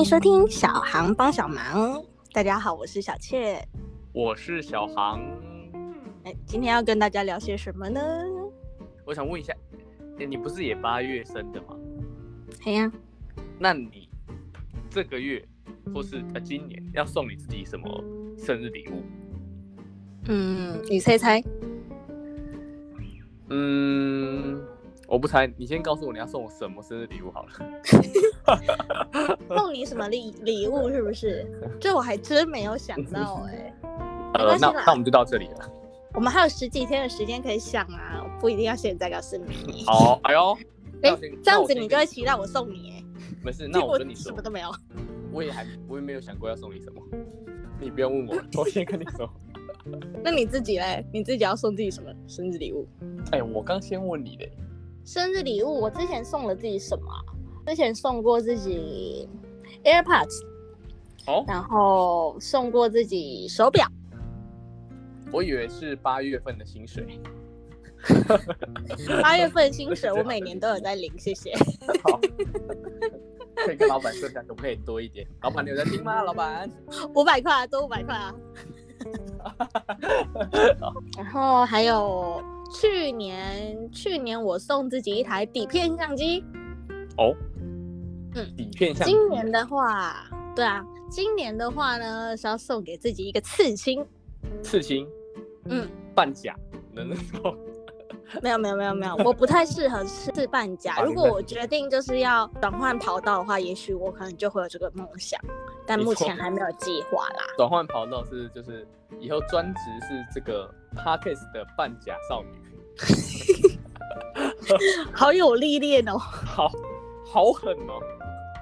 迎收听小航帮小忙。大家好，我是小雀。我是小航。哎，今天要跟大家聊些什么呢？我想问一下，哎，你不是也八月生的吗？嘿呀。那你这个月或是呃今年要送你自己什么生日礼物？嗯，你猜猜。嗯。我不猜，你先告诉我你要送我什么生日礼物好了。送你什么礼礼物是不是？这我还真没有想到 哎。呃，那那我们就到这里了。我们还有十几天的时间可以想啊，不一定要现在告诉你。好，哎呦，哎，这样子你就会期待我送你哎。没事，那我跟你说，什么都没有。我也还我也没有想过要送你什么，你不要问我，我先跟你说。那你自己嘞？你自己要送自己什么生日礼物？哎，我刚先问你嘞。生日礼物，我之前送了自己什么？之前送过自己 AirPods，哦，然后送过自己手表。我以为是八月份的薪水。八月份薪水 我每年都有在领，谢谢。好，可以跟老板说一下，可不可以多一点？老板你有在听吗？老板，五百块，多五百块啊。然后还有。去年，去年我送自己一台底片相机。哦，嗯，底片相机。今年的话，对啊，今年的话呢是要送给自己一个刺青。刺青？嗯，半甲能送？没有没有没有没有，我不太适合是半甲。如果我决定就是要转换跑道的话，也许我可能就会有这个梦想，但目前还没有计划啦。转换跑道是就是以后专职是这个 Parkes 的半甲少女。好有历练哦，好好狠哦！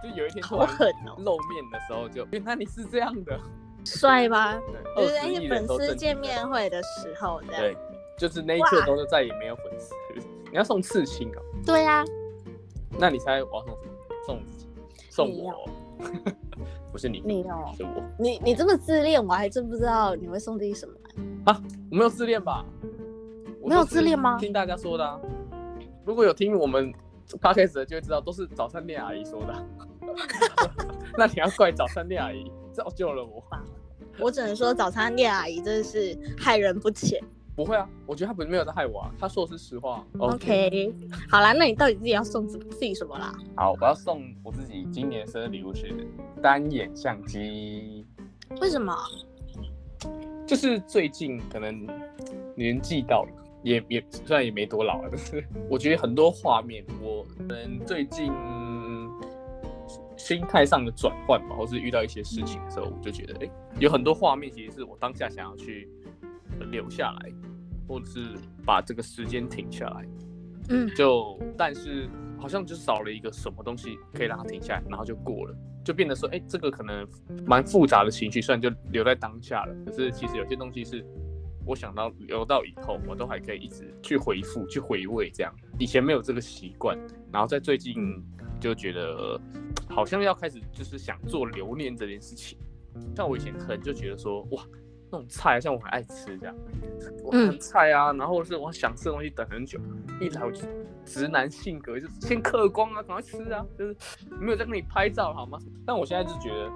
就有一天好狠哦，露面的时候就原来你是这样的，帅吧？就是那些粉丝见面会的时候，对，就是那一刻都是再也没有粉丝。你要送刺青啊？对呀。那你猜我要送什么？送自己送我？不是你，你哦，是我。你你这么自恋，我还真不知道你会送自己什么。啊，我没有自恋吧？没有自恋吗？听大家说的啊，如果有听我们 podcast 的就会知道，都是早餐店阿姨说的。那你要怪早餐店阿姨造就了我。我只能说早餐店阿姨真的是害人不浅。不会啊，我觉得他不是没有在害我啊，他说的是实话。OK，好啦，那你到底自己要送自自己什么啦？好，我要送我自己今年生日礼物是单眼相机。为什么？就是最近可能年纪到了。也也虽然也没多老了，但是我觉得很多画面，我们最近心态上的转换嘛，或是遇到一些事情的时候，我就觉得，哎，有很多画面其实是我当下想要去留下来，或者是把这个时间停下来，嗯，就但是好像就少了一个什么东西可以让它停下来，然后就过了，就变得说，哎，这个可能蛮复杂的情绪，虽然就留在当下了，可是其实有些东西是。我想到留到以后，我都还可以一直去回复、去回味这样。以前没有这个习惯，然后在最近就觉得好像要开始，就是想做留念这件事情。像我以前可能就觉得说，哇，那种菜，像我很爱吃这样，我很，菜啊，然后是我想吃的东西等很久，一来我就直男性格，就是先嗑光啊，赶快吃啊，就是没有在跟你拍照好吗？但我现在就觉得。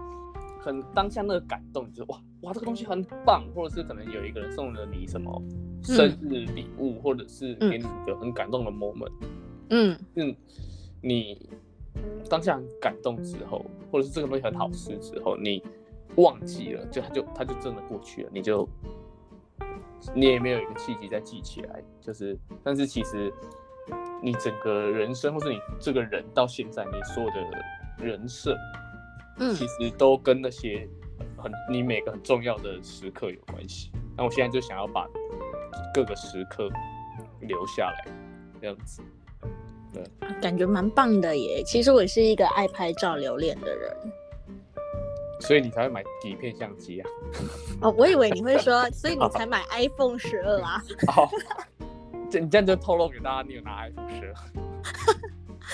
很当下那个感动，就是哇哇这个东西很棒，或者是可能有一个人送了你什么生日礼物，或者是给你一个很感动的 moment，嗯，嗯，你当下很感动之后，或者是这个东西很好吃之后，你忘记了，就他就他就真的过去了，你就你也没有一个契机再记起来，就是但是其实你整个人生或是你这个人到现在你所有的人设。嗯其实都跟那些很你每个很重要的时刻有关系。那我现在就想要把各个时刻留下来，这样子。对，感觉蛮棒的耶。其实我是一个爱拍照留恋的人，所以你才会买底片相机啊？哦，我以为你会说，所以你才买 iPhone 十二啊？哦，这你这样就透露给大家，你有拿 iPhone 十二。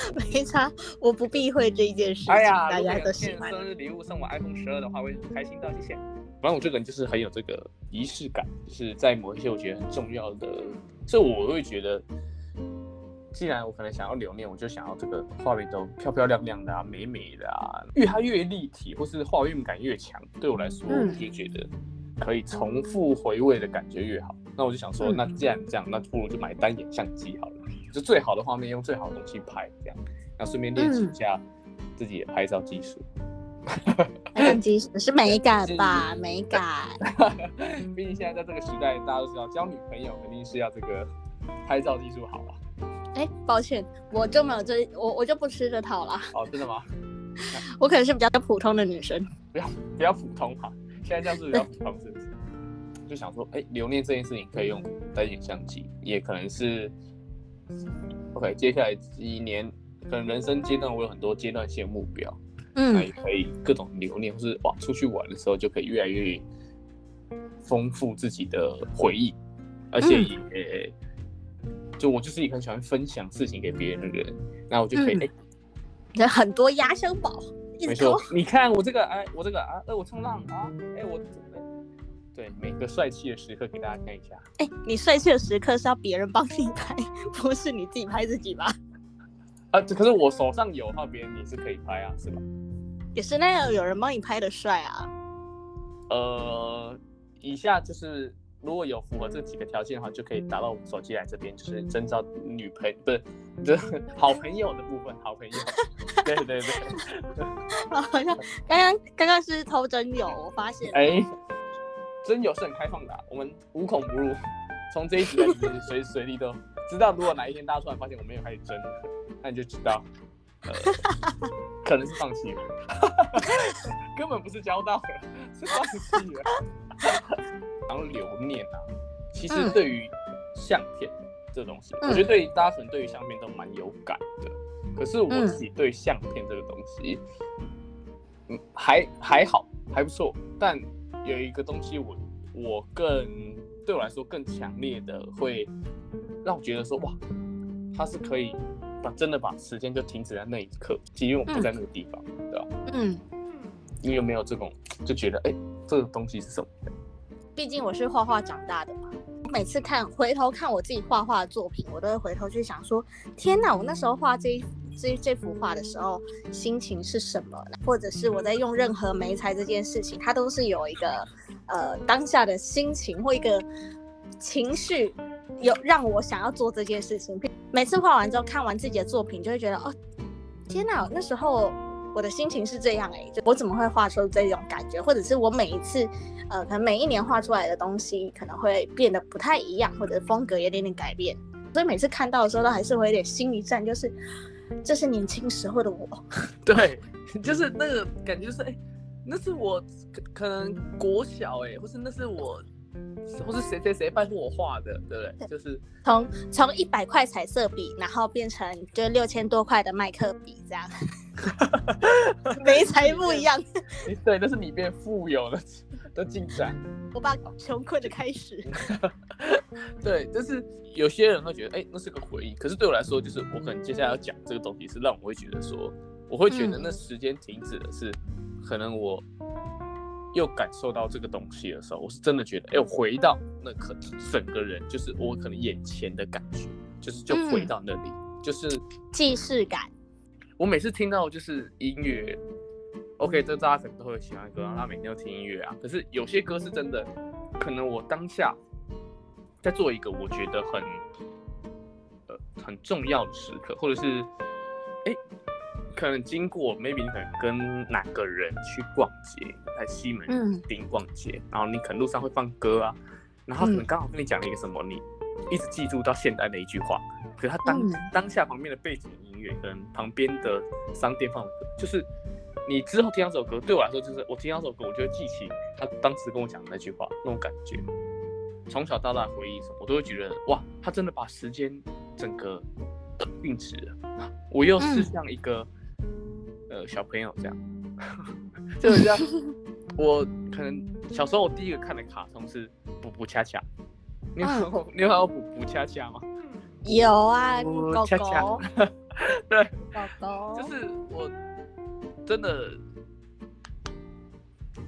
没差，我不避讳这一件事情。哎呀，大家都喜欢。生日礼物送我 iPhone 十二的话，会很开心的，谢谢。反正我这个人就是很有这个仪式感，就是在某一些我觉得很重要的，这我会觉得既然我可能想要留念，我就想要这个画面都漂漂亮亮的啊，美美的啊，越它越立体，或是画面感越强，对我来说，嗯我就觉得可以重复回味的感觉越好。那我就想说，嗯那既然这样，那不如就买单眼相机好了，就最好的画面用最好的东西拍，这样，然后顺便练习一下自己的拍照技术。相机是美感吧，美感。毕竟现在在这个时代，大家都知道交女朋友肯定是要这个拍照技术好啊。哎，抱歉，我就没有这，我我就不吃这套啦。哦，真的吗？我可能是比较普通的女生。比较比较普通哈，现在这样是比较普通，是不是？就想说，哎、留念这件事情可以用单眼相机，也可能是 OK。接下来几年，可能人生阶段我有很多阶段性目标，那也嗯可以各种留念，或是哇，出去玩的时候就可以越来越丰富自己的回忆，而且也、就我就是一个很喜欢分享事情给别人的人，那我就可以。有很多压箱宝，没错你看我这个，哎，我这个啊，哎，我冲浪啊，哎，我对每个帅气的时刻给大家看一下。哎，你帅气的时刻是要别人帮你拍，不是你自己拍自己吧？啊，这可是我手上有的话，别人也是可以拍啊，是吧？也是那样有人帮你拍的帅啊。呃，以下就是如果有符合这几个条件的话，就可以打到我们手机来这边，就是征召女朋不是，这好朋友的部分，好朋友。对对对，好像刚刚刚刚是偷真友，我发现。哎，真友是很开放的啊、我们无孔不入，从这一集开始随时随地都知道。如果哪一天大家突然发现我们有开始争，那你就知道，呃，可能是放弃了，根本不是交到了，是放弃了。然后留念啊，其实嗯对于相片这东西，嗯我觉得对于大家可能对于相片都蛮有感的。可是我嗯自己对相片这个东西，嗯，还还好，还不错。但有一个东西我，我更对我来说更强烈的，会让我觉得说，哇，它是可以把真的把时间就停止在那一刻，即便我不在那个地方，对吧？嗯，你有没有这种就觉得，哎、这个东西是什么？毕竟我是画画长大的嘛。每次看回头看我自己画画的作品，我都会回头去想说：天哪，我那时候画这这这幅画的时候，心情是什么？或者是我在用任何媒材这件事情，它都是有一个呃当下的心情或一个情绪，有让我想要做这件事情。每次画完之后，看完自己的作品，就会觉得哦，天哪，那时候我的心情是这样哎、就我怎么会画出这种感觉？或者是我每一次，呃，可能每一年画出来的东西可能会变得不太一样，或者风格有点点改变。所以每次看到的时候，都还是会有点心一颤，就是这是年轻时候的我。对，就是那个感觉，是哎、那是我可能国小哎、或是那是我，或是谁谁谁拜托我画的，对不对？就是从从一百块彩色笔，然后变成就六千多块的麦克笔，这样，没才不一样。哎对，那是你变富有了的进展。我把穷困的开始。对，就是有些人会觉得，哎、那是个回忆。可是对我来说，就是我可能接下来要讲这个东西，是让我会觉得说，我会觉得嗯那时间停止的是，可能我又感受到这个东西的时候，我是真的觉得，哎、我回到那可整个人，就是我可能眼前的感觉，就是就回嗯到那里，就是既视感。我每次听到就是音乐，OK，这大家可能都会喜欢的歌，然后他每天都听音乐啊。可是有些歌是真的，可能我当下在做一个我觉得很呃很重要的时刻，或者是哎、可能经过 maybe 你可能跟哪个人去逛街，在西门嗯町逛街，然后你可能路上会放歌啊，然后他可能嗯刚好跟你讲了一个什么，你一直记住到现在的一句话，可是他当、嗯当下旁边的背景音乐，跟旁边的商店放的歌，就是你之后听到这首歌，对我来说就是我听到这首歌，我就会记起他当时跟我讲的那句话，那种感觉。从小到大回忆什么，我都会觉得哇，他真的把时间整个定止了。我又是嗯像一个、呃小朋友这样，就很像 我可能小时候我第一个看的卡通是补补恰恰，你 有你有看过补补恰恰吗？有啊，恰恰狗，对，狗狗，就是我真的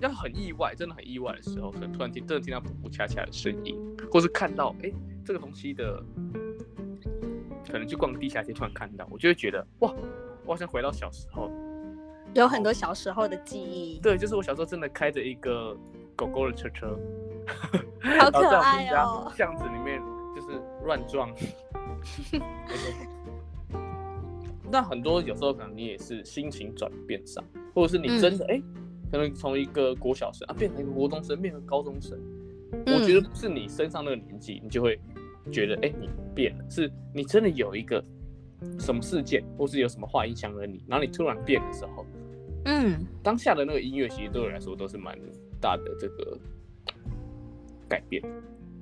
要很意外，真的很意外的时候，可能突然听真的听到补补恰恰的声音，或是看到哎、诶这个东西的可能去逛地下街，突然看到，我就会觉得哇，我好像回到小时候。有很多小时候的记忆，对，就是我小时候真的开着一个狗狗的车车，好 可爱哦，巷子里面就是乱撞。那很多有时候可能你也是心情转变上，或者是你真的哎，可能从一个国小生啊变成一个国中生，变成高中生。我觉得不是你身上那个年纪，你就会觉得哎你变了，是你真的有一个什么事件，或是有什么话影响了你，然后你突然变的时候。嗯，当下的那个音乐其实对我来说都是蛮大的这个改变。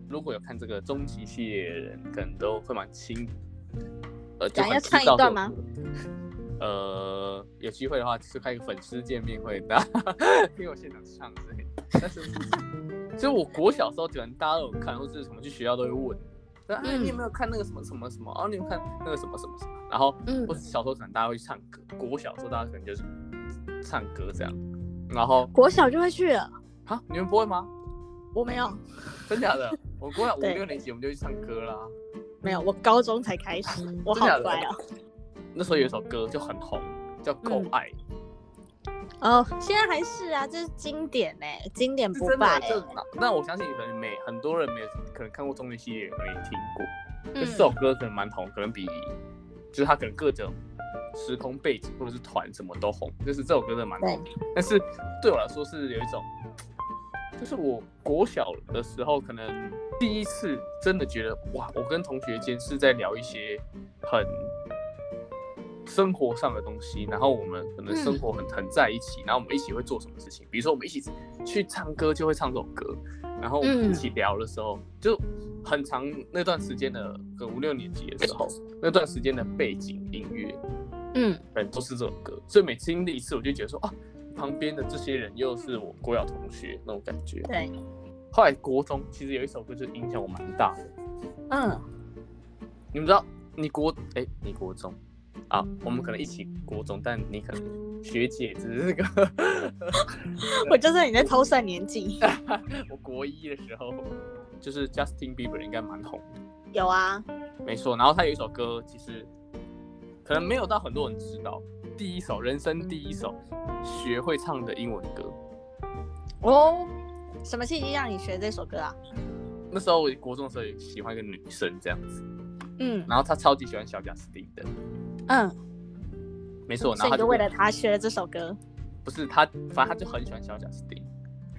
如果有看这个终极系列的人，可能都会蛮清。呃，想要唱一段吗？呃，有机会的话，就是开一个粉丝见面会的，听我现场唱之类。但是，其实我国小时候可能大家都有看，或是什么去学校都会问，说哎，你有没有看那个什么什么什么？哦，你有看那个什么什么什么？然后，嗯，我小时候可能大家会去唱歌。国小时候大家可能就是。唱歌这样，然后国小就会去了啊？你们不会吗？我没有，真假的？我国小五六年级我们就去唱歌啦。没有，我高中才开始。我好乖啊！那时候有一首歌就很红，叫《够爱》。哦，现在还是啊，这是经典哎，经典不败。那我相信可能没很多人没有可能看过综艺系列，可能也听过。就这首歌可能蛮红，可能比就是他可能各种。时空背景或者是团什么都红，就是这首歌真的蛮红。但是对我来说是有一种，就是我国小的时候可能第一次真的觉得哇，我跟同学间是在聊一些很生活上的东西，然后我们可能生活很很在一起，然后我们一起会做什么事情，比如说我们一起去唱歌就会唱这首歌，然后我们一起聊的时候就很长那段时间的，可能五六年级的时候 那段时间的背景音乐。嗯，对都是这首歌，所以每经历一次，我就觉得说啊，旁边的这些人又是我国小同学那种感觉。对。后来国中其实有一首歌就影响我蛮大的。嗯。你们知道，你国哎，你国中啊，我们可能一起国中，但你可能学姐只是个。我就道你在偷算年纪。我国一的时候，就是 Justin Bieber 应该蛮红的。有啊。没错，然后他有一首歌，其实。可能没有到很多人知道，第一首人生第一首学会唱的英文歌哦，什么契机让你学这首歌啊？那时候我国中的时候喜欢一个女生这样子，嗯，然后她超级喜欢小贾斯汀的，嗯，没错，然后就为了他学了这首歌，不是他，反正他就很喜欢小贾斯汀，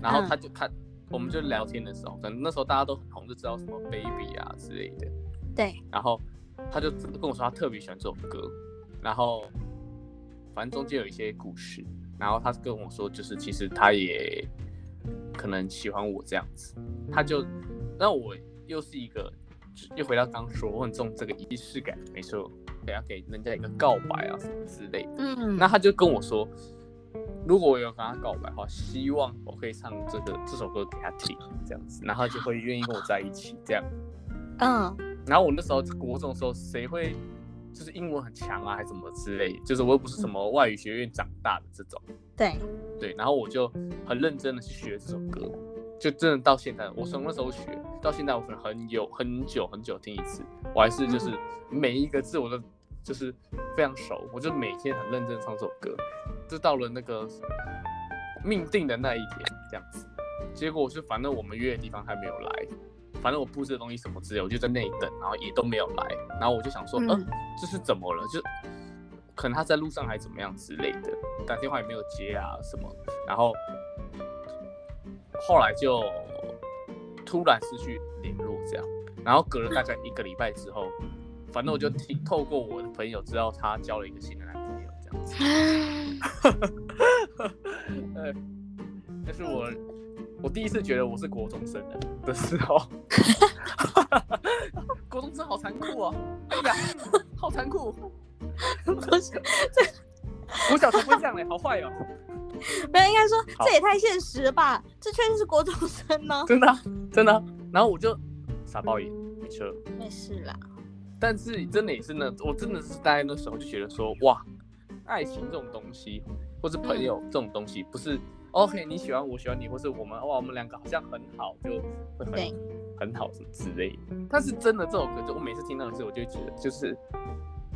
然后他就他，我们就聊天的时候，可能那时候大家都很红，就知道什么 baby 啊之类的，对，然后。他就跟我说他特别喜欢这首歌，然后反正中间有一些故事，然后他跟我说就是其实他也可能喜欢我这样子，他就那我又是一个又回到刚说我很重这个仪式感，没错，要给人家一个告白啊什么之类的，嗯，那他就跟我说，如果我有跟他告白的话，希望我可以唱这个这首歌给他听，这样子，然后就会愿意跟我在一起这样，嗯。然后我那时候国中的时候，谁会就是英文很强啊，还是什么之类？就是我又不是什么外语学院长大的这种。对对，然后我就很认真的去学这首歌，就真的到现在，我从那时候学到现在，我可能很有很久很久听一次，我还是就是每一个字我都就是非常熟，我就每天很认真唱这首歌，就到了那个命定的那一天这样子，结果是反正我们约的地方还没有来。反正我布置的东西什么之类，我就在那里等，然后也都没有来，然后我就想说，嗯，这是怎么了？就可能他在路上还怎么样之类的，打电话也没有接啊什么，然后后来就突然失去联络这样，然后隔了大概一个礼拜之后，反正我就听透过我的朋友知道他交了一个新的男朋友这样子，呃，但是我。我第一次觉得我是国中生的的时候，国中生好残酷啊！哎呀，好残酷！不是这，我小时候不会这样嘞，好坏哦。没有，应该说这也太现实了吧？这确实是国中生呢。真的，真的。然后我就傻包眼，没车。没事啦。但是真的也是呢，我真的是待在那时候就觉得说，哇，爱情这种东西，或是朋友这种东西，不是。OK，你喜欢我喜欢你，或是我们哇，我们两个好像很好，就会很很好什么之类的。但是真的这首歌，就我每次听到的时候，我就会觉得就是，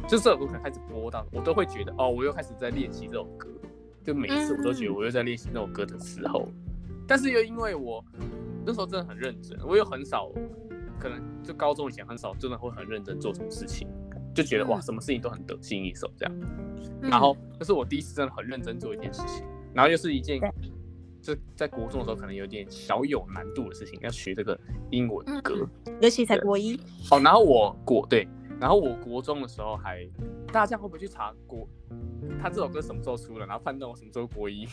就这首歌可能开始播到，我都会觉得哦，我又开始在练习这首歌。就每一次我都觉得我又在练习那首歌的时候，但是又因为我那时候真的很认真，我又很少，可能就高中以前很少真的会很认真做什么事情，就觉得哇，嗯什么事情都很得心应手这样。嗯然后这是我第一次真的很认真做一件事情，然后又是一件就在国中的时候可能有点小有难度的事情，要学这个英文歌。尤其才国一，哦，然后我国对，然后我国中的时候还，大家会不会去查国？他这首歌什么时候出的？然后判断我什么时候国一？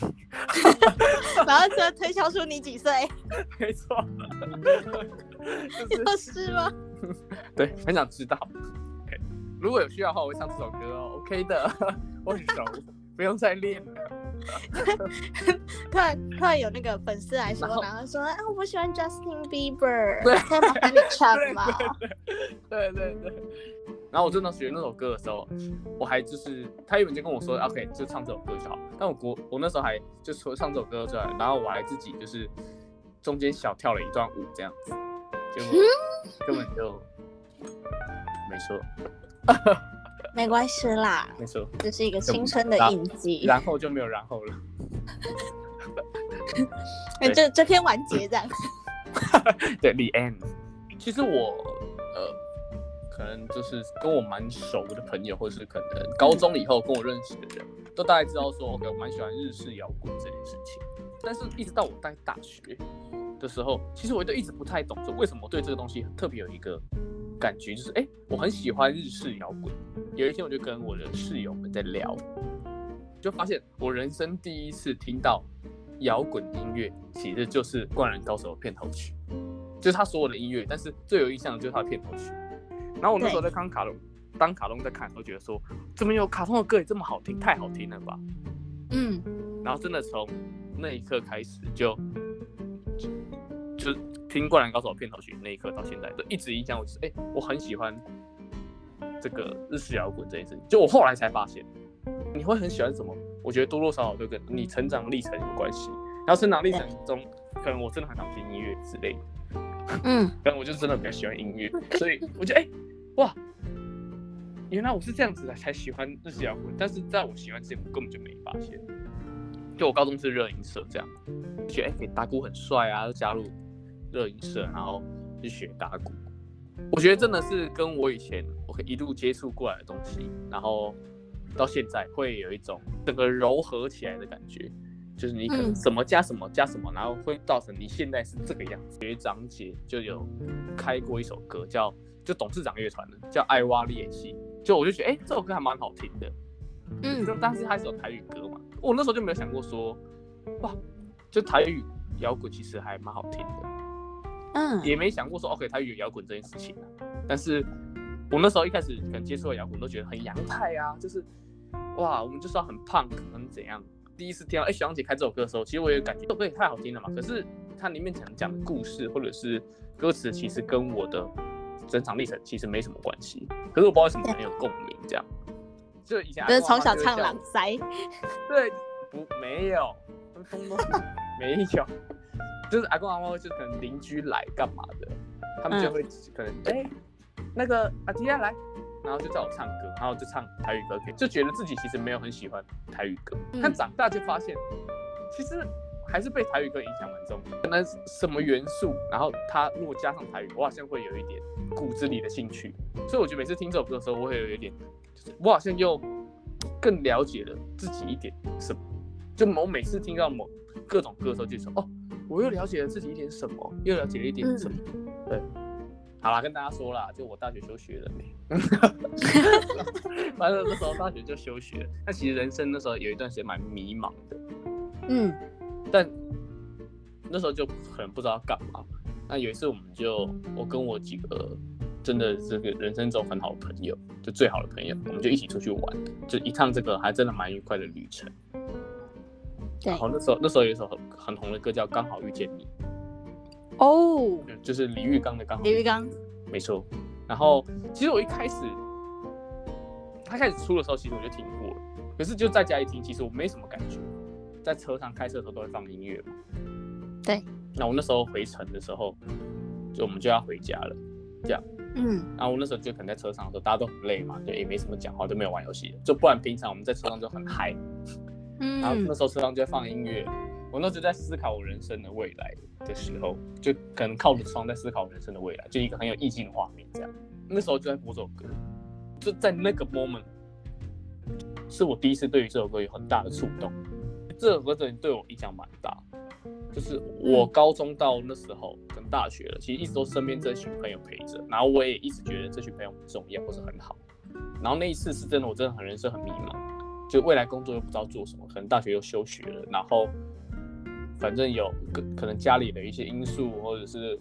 然后就推敲出你几岁，没错，就是有事吗？对，很想知道。如果有需要的话，我会唱这首歌哦。OK 的，我很熟，不用再练了。突然突然有那个粉丝来说，然后说啊，我喜欢 Justin Bieber，对可以麻烦你唱吗？对对对。然后我真的学那首歌的时候，我还就是他原本就跟我说，OK，就唱这首歌就好。但我国我那时候还就除了唱这首歌之外，然后我还自己就是中间小跳了一段舞这样子，结果 根本就没错 没关系啦，没错，这是一个青春的印记。然后就没有然后了。那这这篇完结这样，对，The End。其实我呃，可能就是跟我蛮熟的朋友，或者是可能高中以后跟我认识的人，都大概知道说，OK，我蛮喜欢日式摇滚这件事情。但是，一直到我在大学的时候，其实我都一直不太懂，说为什么我对这个东西特别有一个感觉，就是哎、我很喜欢日式摇滚。有一天，我就跟我的室友们在聊，就发现我人生第一次听到摇滚音乐，其实就是《灌篮高手》的片头曲，就是他所有的音乐，但是最有印象的就是他的片头曲。然后我那时候在看卡通，当卡通在看的时候，觉得说，怎么有卡通的歌也这么好听，太好听了吧？嗯，然后真的从那一刻开始就就就听《灌篮高手》片头曲那一刻到现在，就一直影响我，就是哎、我很喜欢这个日式摇滚这件事情。就我后来才发现，你会很喜欢什么？我觉得多多少少都跟你成长历程有关系。然后成长历程中，可能我真的很想听音乐之类的，嗯，但我就真的比较喜欢音乐，所以我觉得哎、哇，原来我是这样子的才喜欢日式摇滚，但是在我喜欢之前，我根本就没发现。就我高中是热音社这样，觉得哎、欸打鼓很帅啊，就加入热音社，然后去学打鼓。我觉得真的是跟我以前我可以一路接触过来的东西，然后到现在会有一种整个柔和起来的感觉，就是你可能嗯什么加什么加什么，然后会造成你现在是这个样子。学长姐就有开过一首歌叫就董事长乐团的叫《爱蛙猎戏》，就我就觉得哎、这首歌还蛮好听的。嗯就当时它是有台语歌嘛，我那时候就没有想过说，哇，就台语摇滚其实还蛮好听的，嗯，也没想过说 OK 台语有摇滚这件事情啊。但是我那时候一开始可能接触了摇滚都觉得很洋派啊，就是哇，我们就是要很 punk 很怎样。第一次听到哎、小杨姐开这首歌的时候，其实我也感觉这首歌也太好听了嘛。可是它里面讲讲的故事或者是歌词，其实跟我的成长历程其实没什么关系。可是我不知道为什么很有共鸣，这样。就以前阿就是从小唱朗塞，对，不没有，通 通没有，就是阿公阿妈就是可能邻居来干嘛的，他们就嗯。会可能哎、那个阿迪亚来，然后就叫我唱歌，然后就唱台语歌给，就觉得自己其实没有很喜欢台语歌，嗯。但长大就发现其实还是被台语歌影响蛮重的，可能什么元素，然后它如果加上台语，我好像会有一点骨子里的兴趣，所以我觉得每次听这首歌的时候，我会有一点，就是我好像又更了解了自己一点什么。就某每次听到某各种歌的时候，就说哦，我又了解了自己一点什么，又了解了一点什么。对，好啦，跟大家说啦，就我大学休学了没？反正那时候大学就休学了。那其实人生那时候有一段时间蛮迷茫的，嗯但那时候就可能不知道干嘛。那有一次，我们就我跟我几个真的这个人生中很好的朋友，就最好的朋友，我们就一起出去玩，就一趟这个还真的蛮愉快的旅程。对然后那时候那时候有一首很很红的歌叫《刚好遇见你哦，》，就就是李玉刚的《刚好李玉刚，没错。然后其实我一开始他开始出的时候，其实我就听过了，可是就在家一听，其实我没什么感觉。在车上开车的时候都会放音乐嘛。对。那我那时候回程的时候，就我们就要回家了，这样。嗯然后我那时候就可能在车上的时候，大家都很累嘛，就也没什么讲话，都没有玩游戏，就不然平常我们在车上就很嗨。嗯然后嗯那时候车上就在放音乐，我那时候在思考我人生的未来的时候，就可能靠着窗在思考人生的未来，就一个很有意境的画面这样。那时候就在播这首歌，就在那个 moment，是我第一次对于这首歌有很大的触动。这首歌真的对我影响蛮大，就是我高中到那时候跟大学了，其实一直都身边这群朋友陪着，然后我也一直觉得这群朋友很重要或是很好。然后那一次是真的，我真的很人生很迷茫，就未来工作又不知道做什么，可能大学又休学了，然后反正有可可能家里的一些因素，或者是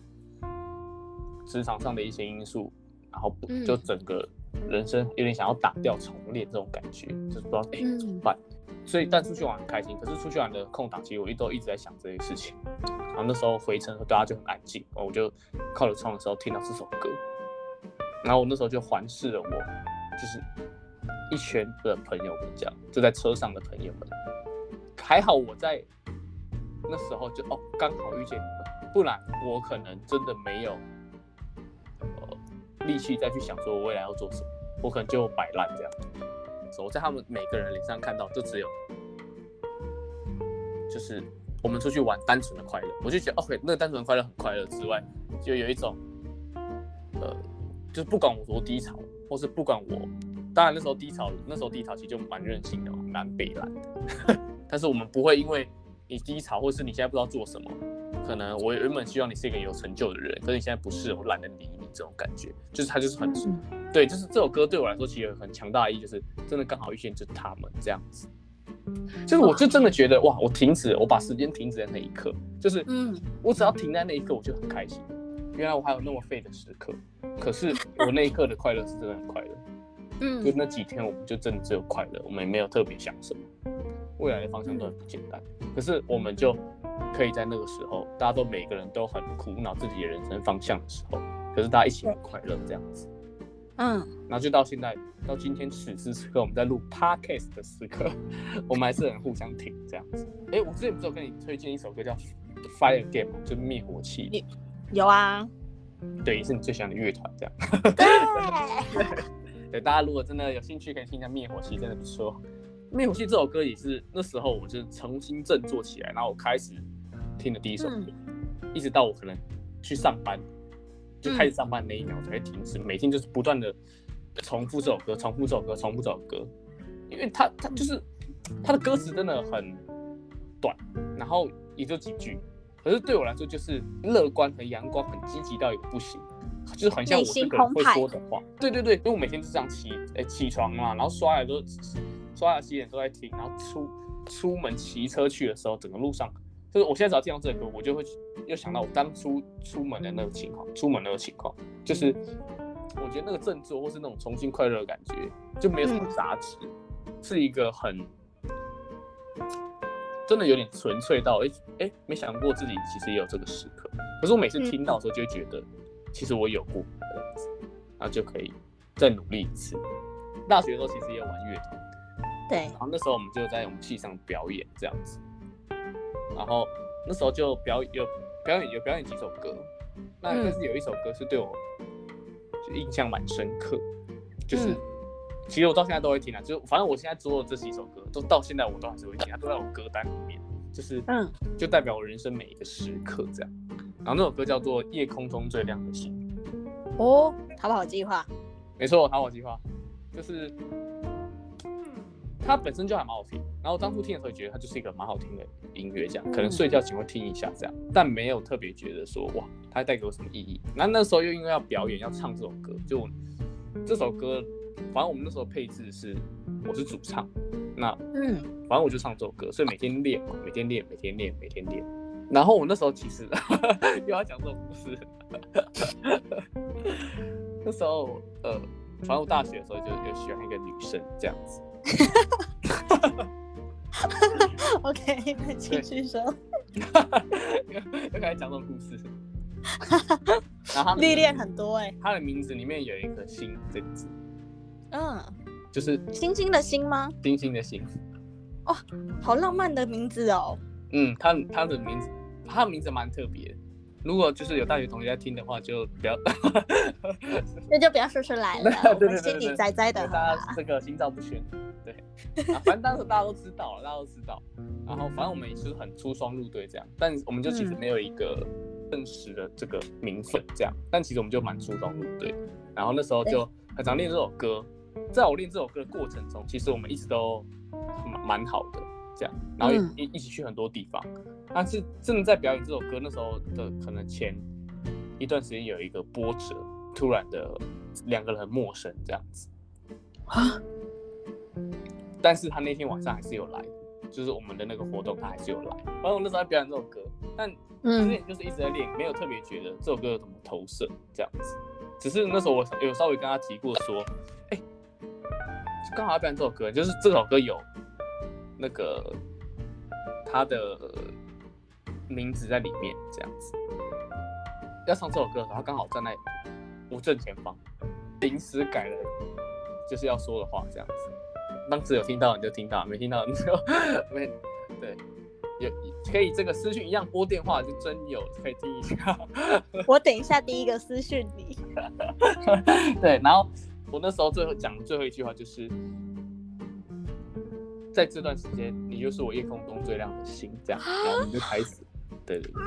职场上的一些因素，然后就整个人生有点想要打掉重练这种感觉，就是不知道哎、嗯怎么办。所以但出去玩很开心，可是出去玩的空档，其实我一都一直在想这些事情。然后那时候回程的时候大家就很安静，我就靠着窗的时候听到这首歌，然后我那时候就环视了我就是一圈的朋友们，这样就在车上的朋友们，还好我在那时候就哦刚好遇见你们，不然我可能真的没有呃力气再去想说我未来要做什么，我可能就摆烂这样。我在他们每个人脸上看到，就只有就是我们出去玩单纯的快乐，我就觉得 OK，那个单纯的快乐很快乐之外，就有一种呃，就是不管我多低潮，或是不管我，当然那时候低潮，那时候低潮其实就蛮任性的，蛮北蓝的，但是我们不会因为你低潮，或是你现在不知道做什么，可能我原本希望你是一个有成就的人，可是你现在不是，我懒得理你这种感觉，就是他就是很嗯。对，就是这首歌对我来说其实有很强大的意义，就是真的刚好遇见就是他们这样子，就是我就真的觉得哇，我停止，我把时间停止在那一刻，就是嗯。我只要停在那一刻，我就很开心。原来我还有那么废的时刻，可是我那一刻的快乐是真的很快乐。嗯。就嗯那几天，我们就真的只有快乐，我们也没有特别想什么，未来的方向都很不简单。可是我们就可以在那个时候，大家都每个人都很苦恼自己的人生方向的时候，可是大家一起很快乐这样子。嗯然后就到现在，到今天此时此刻，我们在录 podcast 的时刻，我们还是很互相挺这样子。哎，我之前不是有跟你推荐一首歌叫 Fire Game，就是灭火器，有啊，对，也是你最喜欢的乐团这样。对，对，大家如果真的有兴趣，可以听一下灭火器，真的不错。灭火器这首歌也是那时候我就重新振作起来，然后我开始听的第一首歌，一直到我可能去上班，就开始上班那一秒才会停止，每天就是不断的重复这首歌，重复这首歌，重复这首歌，因为它它就是它的歌词真的很短，然后也就几句，可是对我来说就是乐观、和阳光、很积极到一个不行。就是很像我这个人会说的话，对对对，因为我每天就这样起，哎、起床嘛，然后刷牙都刷牙洗脸都在听，然后出出门骑车去的时候，整个路上就是我现在只要听到这首歌，我就会又想到我当初出门的那个情况，出门那个情况，就是我觉得那个振作或是那种重新快乐的感觉，就没有什么杂质，是一个很真的有点纯粹到，哎、哎、没想过自己其实也有这个时刻。可是我每次听到的时候，就会觉得，其实我有过这样子，然后就可以再努力一次。大学的时候其实也有玩乐团，对。然，后那时候我们就在我们戏上表演这样子，然后那时候就表有表演有表演几首歌，那嗯。但是有一首歌是对我就印象蛮深刻，就是、嗯。其实我到现在都会听啊，就反正我现在做的这几首歌，都到现在我都还是会听，它都在我歌单里面，就是嗯。就代表我人生每一个时刻这样。然后那首歌叫做《夜空中最亮的星》，哦，逃跑计划，没错，逃跑计划。就是它本身就还蛮好听。然后当初听的时候觉得它就是一个蛮好听的音乐，这样可能睡觉前会听一下这样，但没有特别觉得说哇，它带给我什么意义。那那时候又因为要表演要唱这首歌，就这首歌，反正我们那时候配置是我是主唱，那嗯反正我就唱这首歌，所以每天练嘛，每天练，每天练，每天练。然后我那时候其实 又要讲这种故事，那时候呃，反正我大学的时候就有喜欢一个女生这样子，OK，继续说，又开始讲这种故事。然后历练很多哎，他的名字里面有一个“星”这个字，嗯，就是星星的星吗？星星的“星。哦好浪漫的名字哦，”。嗯，他他的名字，他的名字蛮特别的，如果就是有大学同学在听的话，就不要，那就不要说出来了，心里对对栽栽的。大家这个心照不宣。对，啊，反正当时大家都知道了，大家都知道。然后反正我们也是很出双入对这样，但我们就其实嗯没有一个正式的这个名分这样，但其实我们就蛮出双入对。然后那时候就很常练这首歌，在我练这首歌的过程中，其实我们一直都蛮蛮好的这样，然后一一起去很多地方。但是真的在表演这首歌那时候的可能前一段时间有一个波折，突然的两个人很陌生这样子。啊但是他那天晚上还是有来，就是我们的那个活动他还是有来。反正我那时候在表演这首歌，但之嗯前就是一直在练，没有特别觉得这首歌有什么投射这样子。只是那时候我有稍微跟他提过说，哎、就刚好要表演这首歌，就是这首歌有那个他的名字在里面这样子。要唱这首歌的时候，他刚好站在我正前方，临时改了就是要说的话这样子。当时有听到你就听到，没听到你就没对。有可以这个私讯一样拨电话就真有可以听一下。我等一下第一个私讯你。对，然后我那时候最后讲的最后一句话就是，在这段时间，你就是我夜空中最亮的星，这样，然后我们就开始，对对对，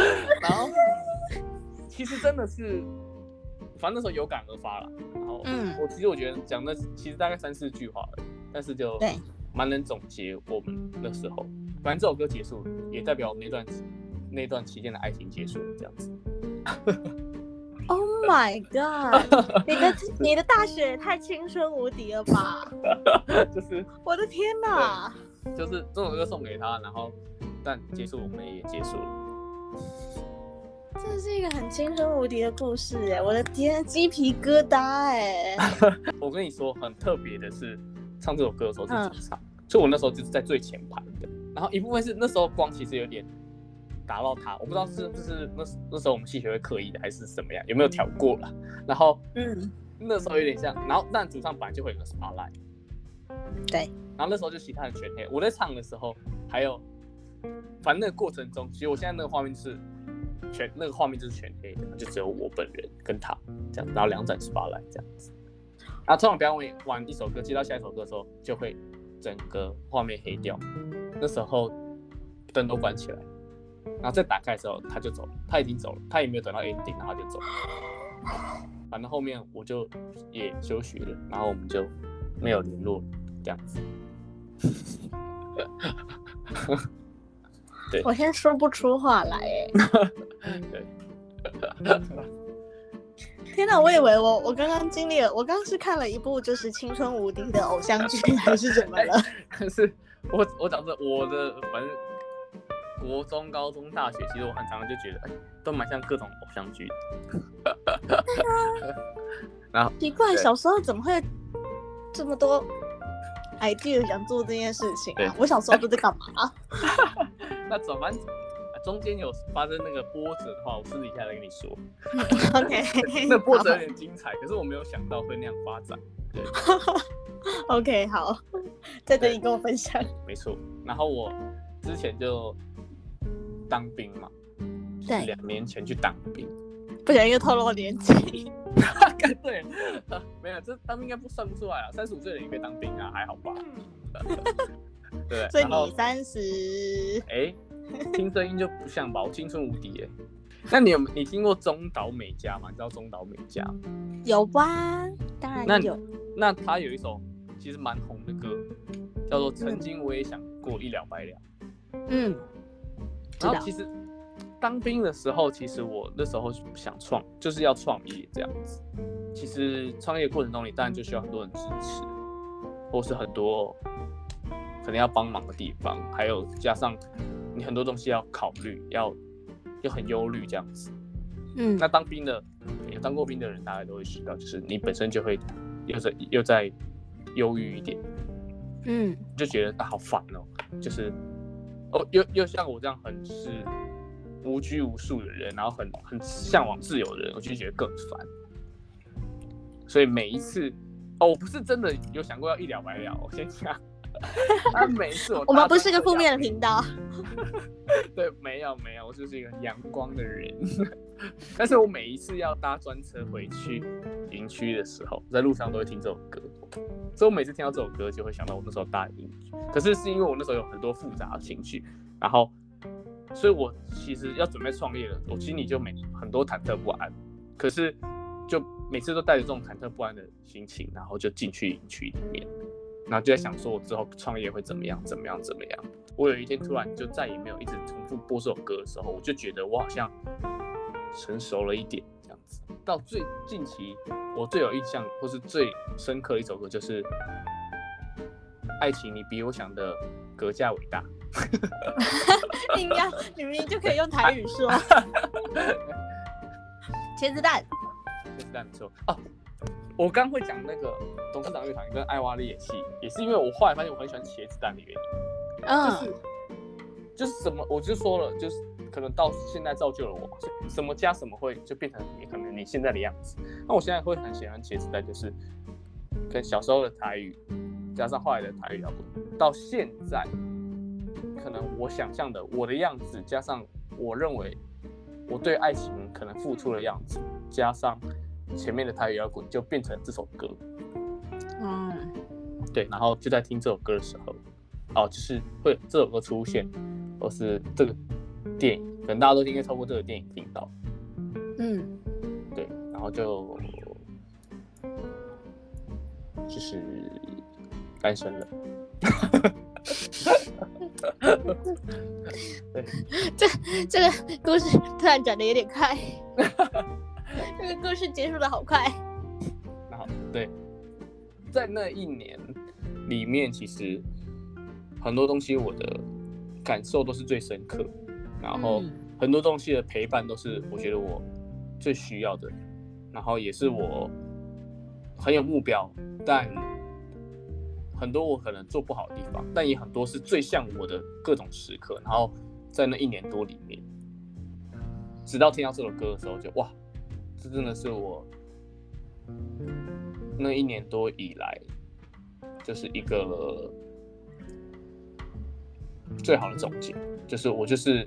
然后其实真的是，反正那时候有感而发了，然后嗯我其实我觉得讲的其实大概三四句话而已，但是就对蛮能总结我们那时候，反正这首歌结束，也代表我们那段那段期间的爱情结束了，这样子。Oh my god！你的你的大学也太青春无敌了吧！就是我的天哪！就是这首歌送给他，然后但结束我们也结束了。这是一个很青春无敌的故事哎！我的天，鸡皮疙瘩哎！我跟你说，很特别的是，唱这首歌的时候是嗯主唱，所以我那时候就是在最前排的。然后一部分是那时候光其实有点打到他，我不知道是不是那那时候我们戏学会刻意的还是怎么样，有没有调过了。然后嗯，那时候有点像，然后但主唱本来就会有个 spotlight，对，然后那时候就其他人全黑。我在唱的时候，还有，反正那个过程中，其实我现在那个画面就是全那个画面就是全黑的，就只有我本人跟他这样，然后两盏 spotlight 这样子。然后通常表演完一首歌，接到下一首歌的时候，就会整个画面黑掉。那时候灯都关起来，然后再打开的时候，他就走了，他已经走了，他也没有等到 ending，然后就走了。反正后面我就也休学了，然后我们就没有联络，这样子。我现在说不出话来哎！对，天哪，我以为我我刚刚经历了，我刚刚是看了一部就是青春无敌的偶像剧，还是怎么了？可是我我讲真，我的反正国中、高中、大学，其实我很常常就觉得，哎，都蛮像各种偶像剧的。然后奇怪，小时候怎么会这么多 idea 想做这件事情对啊？我小时候都在干嘛？那怎么办？中间有发生那个波折的话，我私底下再跟你说。OK，那波折有点精彩，可是我没有想到会那样发展。OK，好，在等你跟我分享。没错。然后我之前就当兵嘛，对两年前去当兵。不小心又透露年纪。没有，这当兵应该不算不出来啊。三十五岁的也可以当兵啊，还好吧？对，所以你三十，哎，听声音就不像吧？我青春无敌哎。那你有你听过中岛美嘉吗？你知道中岛美嘉？有吧？当然那有。那他有一首其实蛮红的歌，叫做《曾经我也想过一了百了》。嗯，然后其实当兵的时候，其实我那时候想创，就是要创业这样子。其实创业过程中，你当然就需要很多人支持，或是很多可能要帮忙的地方，还有加上你很多东西要考虑，要又很忧虑这样子。嗯，那当兵的有当过兵的人，大概都会知道，就是你本身就会又在又在忧郁一点，嗯就觉得啊好烦哦，就是哦又又像我这样很是无拘无束的人，然后很很向往自由的人，我就觉得更烦。所以每一次哦，我不是真的有想过要一了百了，我先讲，他每次我我们不是个负面的频道。对，没有没有，我就是一个阳光的人。但是我每一次要搭专车回去营区的时候，在路上都会听这首歌，所以我每次听到这首歌就会想到我那时候搭营区。可是是因为我那时候有很多复杂的情绪，然后，所以我其实要准备创业了，我心里就每很多忐忑不安。可是就每次都带着这种忐忑不安的心情，然后就进去营区里面。然后就在想说，我之后创业会怎么样，怎么样，怎么样。我有一天突然就再也没有一直重复播这首歌的时候，我就觉得我好像成熟了一点，这样子。到最近期，我最有印象或是最深刻的一首歌就是《爱情你比我想的格价伟大》。硬要你明明就可以用台语说。茄子蛋，就是这样说哦。我刚会讲那个董事长乐团跟艾娃的演戏，也是因为我后来发现我很喜欢茄子蛋的原因。就嗯是就是什么，我就说了，就是可能到现在造就了我，什么加什么会就变成你可能你现在的样子。那我现在会很喜欢茄子蛋，就是跟小时候的台语，加上后来的台语摇滚，到现在可能我想象的我的样子，加上我认为我对爱情可能付出的样子，加上前面的台语摇滚，就变成这首歌。嗯，对，然后就在听这首歌的时候，哦，就是会有这首歌出现，或是这个电影，可能大家都应该透过这个电影听到，嗯，对，然后就就是单身了。这这个故事突然转的有点快，这个故事结束的好快。然后对，在那一年里面，其实很多东西我的感受都是最深刻，然后嗯很多东西的陪伴都是我觉得我最需要的，然后也是我很有目标，但很多我可能做不好的地方，但也很多是最像我的各种时刻。然后在那一年多里面，直到听到这首歌的时候就，哇，这真的是我那一年多以来就是一个最好的总结，就是我就是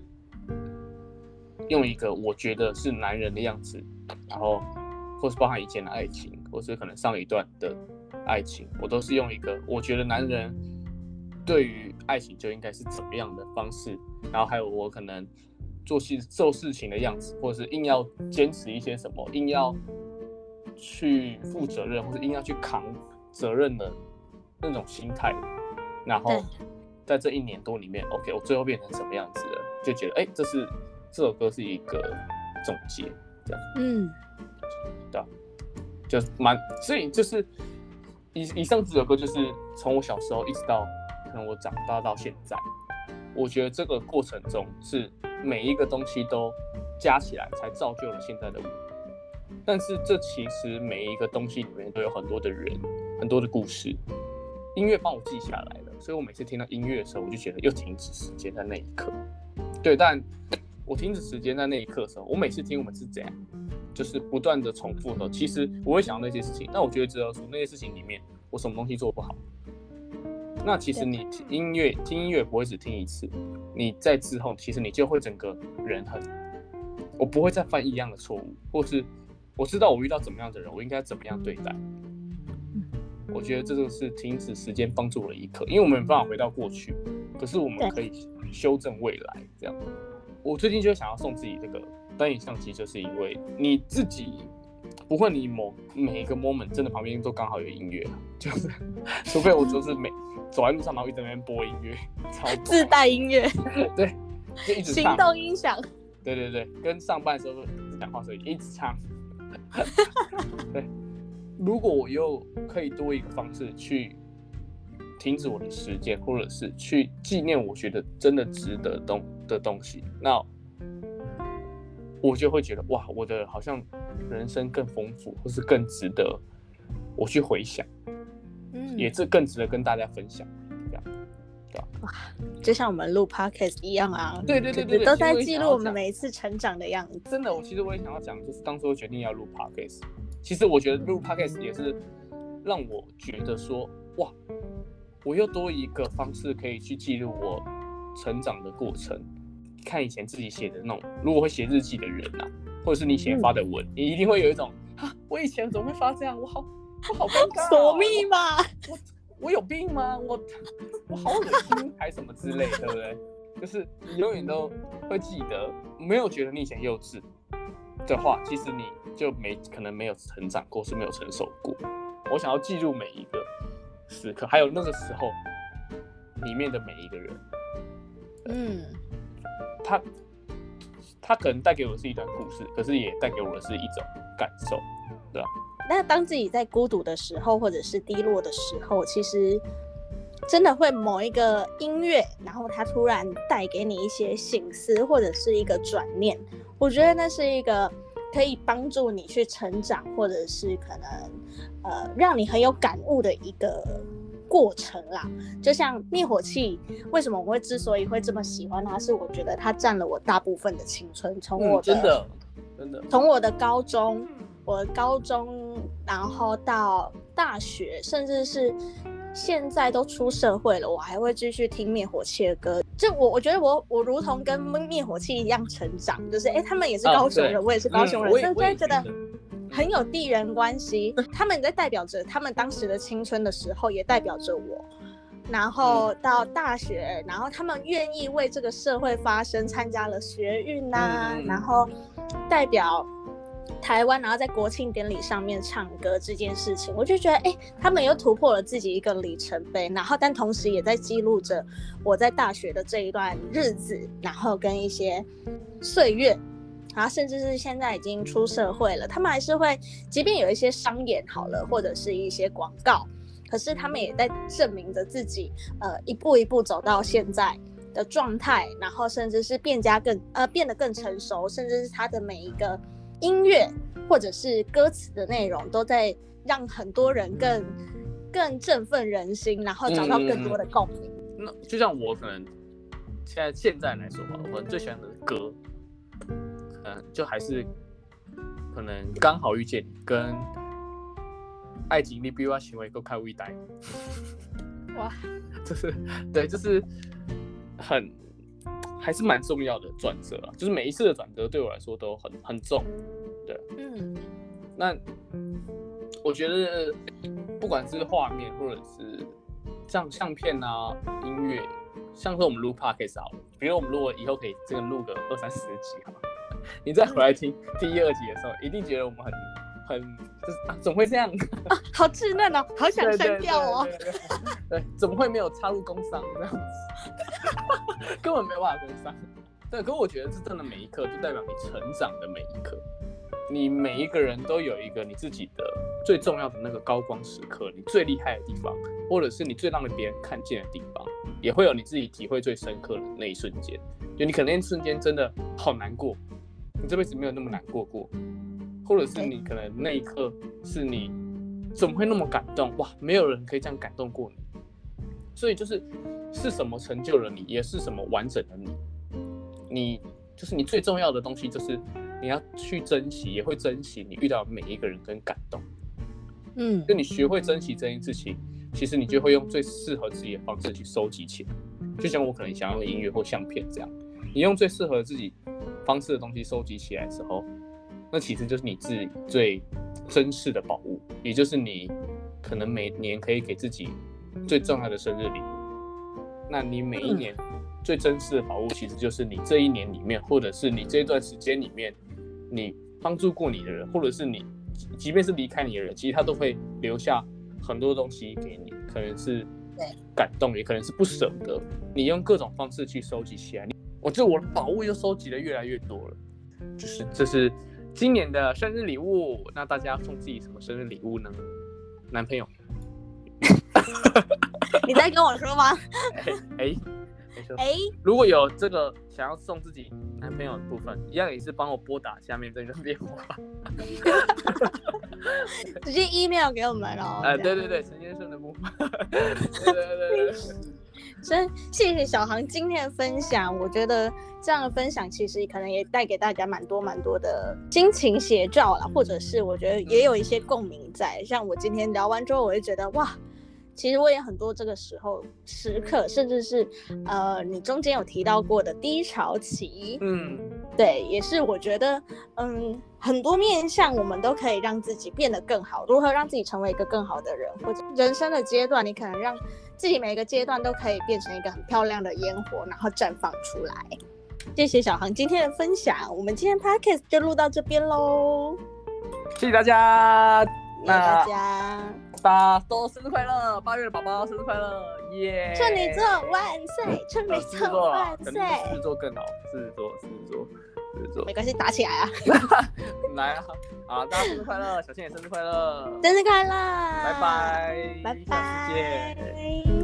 用一个我觉得是男人的样子，然后或是包含以前的爱情，或是可能上一段的爱情，我都是用一个我觉得男人对于爱情就应该是怎么样的方式，然后还有我可能做事做事情的样子，或者是硬要坚持一些什么，硬要去负责任，或者硬要去扛责任的那种心态，然后在这一年多里面，OK，我最后变成什么样子了，就觉得哎、这是这首歌是一个总结，这样。嗯。对就蛮，所以就是以以上这首歌就是从我小时候一直到可能我长大到现在，我觉得这个过程中是每一个东西都加起来才造就了现在的我。但是这其实每一个东西里面都有很多的人，很多的故事，音乐帮我记下来了，所以我每次听到音乐的时候，我就觉得又停止时间在那一刻。对，但我停止时间在那一刻的时候，我每次听我们是怎样，就是不断的重复的时候，其实我会想到那些事情。那我觉得只要从那些事情里面，我什么东西做不好，那其实你听音乐听音乐不会只听一次，你在之后其实你就会整个人很，我不会再犯一样的错误，或是我知道我遇到怎么样的人，我应该怎么样对待。我觉得这就是停止时间帮助我的一刻，因为我们没办法回到过去，可是我们可以修正未来。这样，我最近就想要送自己这个单眼相机，就是因为你自己不会，你某每一个 moment 真的旁边都刚好有音乐，就是除非我就是每走在路上，然后一直在那边播音乐，超 自带音乐，对，就一直行唱，动音响。对对对，跟上班的时候讲话时候一直唱。对，如果我又可以多一个方式去停止我的时间，或者是去纪念我觉得真的值得东的东西，那我就会觉得哇，我的好像人生更丰富，或是更值得我去回想，嗯，也是更值得跟大家分享。这样，对吧就像我们录 podcast 一样啊，对对对对对都在记录我们每一次成长的样子。真的，我其实我也想要讲，就是当初决定要录 podcast，其实我觉得录 podcast 也是让我觉得说，哇，我又多一个方式可以去记录我成长的过程。看以前自己写的那种，如果会写日记的人啊，或者是你写发的文，你一定会有一种啊，我以前怎么会发这样？我好，我好尴尬，锁密码，我我有病吗？我我好恶心，还什么之类，对不对？就是你永远都会记得，没有觉得你以前幼稚的话，其实你就没可能没有成长过，是没有成熟过。我想要记录每一个时刻，还有那个时候里面的每一个人，嗯。他他可能带给我是一段故事，可是也带给我的是一种感受，对吧？那当自己在孤独的时候，或者是低落的时候，其实真的会某一个音乐，然后它突然带给你一些醒思，或者是一个转念。我觉得那是一个可以帮助你去成长，或者是可能呃让你很有感悟的一个。过程啦，就像灭火器，为什么我会之所以会这么喜欢它？是我觉得它占了我大部分的青春，从我的真的真的从我的高中，我高中，然后到大学，甚至是现在都出社会了，我还会继续听灭火器的歌。就我我觉得我我如同跟灭火器一样成长，就是哎，他们也是高雄人，我也是高雄人，所以就会觉得。很有地缘关系，他们在代表着他们当时的青春的时候，也代表着我。然后到大学，然后他们愿意为这个社会发声，参加了学运呐，然后代表台湾，然后在国庆典礼上面唱歌这件事情，我就觉得，哎，他们又突破了自己一个里程碑。然后，但同时也在记录着我在大学的这一段日子，然后跟一些岁月。然后甚至是现在已经出社会了，他们还是会，即便有一些商演好了，或者是一些广告，可是他们也在证明着自己，呃，一步一步走到现在的状态，然后甚至是变加更呃变得更成熟，甚至是他的每一个音乐或者是歌词的内容，都在让很多人更更振奋人心，然后找到更多的共鸣。那就像我可能现在现在来说吧，我最喜欢的歌。嗯，就还是可能刚好遇见你，跟爱情你比我行为够开胃呆，哇，就是对，就是很还是蛮重要的转折啊，就是每一次的转折对我来说都很很重，对，嗯，那我觉得不管是画面或者是像相片啊、音乐，像是我们录 podcast 好了，比如我们如果以后可以这个录个二三十集，好吧？你再回来听 第一、二集的时候，一定觉得我们很、很就是啊，怎么会这样啊？好稚嫩哦，好想删掉哦。对，怎么会没有插入工伤这样子？根本没有办法工伤。对，可我觉得这真的每一刻，就代表你成长的每一刻。你每一个人都有一个你自己的最重要的那个高光时刻，你最厉害的地方，或者是你最让别人看见的地方，也会有你自己体会最深刻的那一瞬间。就你可能那瞬间真的好难过。你这辈子没有那么难过过，或者是你可能那一刻是你怎么会那么感动哇？没有人可以这样感动过你，所以就是是什么成就了你，也是什么完整的你。你就是你最重要的东西，就是你要去珍惜，也会珍惜你遇到每一个人跟感动。嗯，就你学会珍惜这件事情，其实你就会用最适合自己的方式去收集起来。就像我可能想要音乐或相片这样，你用最适合自己。方式的东西收集起来的时候，那其实就是你自己最珍视的宝物，也就是你可能每年可以给自己最重要的生日礼物。那你每一年最珍视的宝物，其实就是你这一年里面，或者是你这段时间里面，你帮助过你的人，或者是你即便是离开你的人，其实他都会留下很多东西给你，可能是感动，也可能是不舍得。你用各种方式去收集起来。我觉得我的宝物又收集的越来越多了，就是这是今年的生日礼物。那大家要送自己什么生日礼物呢？男朋友？你在跟我说吗？哎 哎，如果有这个想要送自己男朋友的部分，一样也是帮我拨打下面这个电话，直接 email 给我们哦。哎，对对对，陈先生的部分。对对对对。真谢谢小航今天的分享，我觉得这样的分享其实可能也带给大家蛮多蛮多的心情写照啦，或者是我觉得也有一些共鸣在。像我今天聊完之后，我就觉得哇，其实我也很多这个时候时刻，甚至是呃你中间有提到过的低潮期，嗯，对，也是我觉得嗯很多面向我们都可以让自己变得更好，如何让自己成为一个更好的人，或者人生的阶段，你可能让自己每个阶段都可以变成一个很漂亮的烟火，然后绽放出来。谢谢小航今天的分享，我们今天 podcast 就录到这边喽，谢谢大家，谢谢那大家，大家都生日快乐，八月的宝宝生日快乐，耶！处女座万岁，处女座万肯定是狮子，座更好，狮子座，狮子座，狮子座没，关系，打起来啊，来啊！啊，大家生日快乐，小倩也生日快乐，生日快乐，拜拜，拜下次见。拜。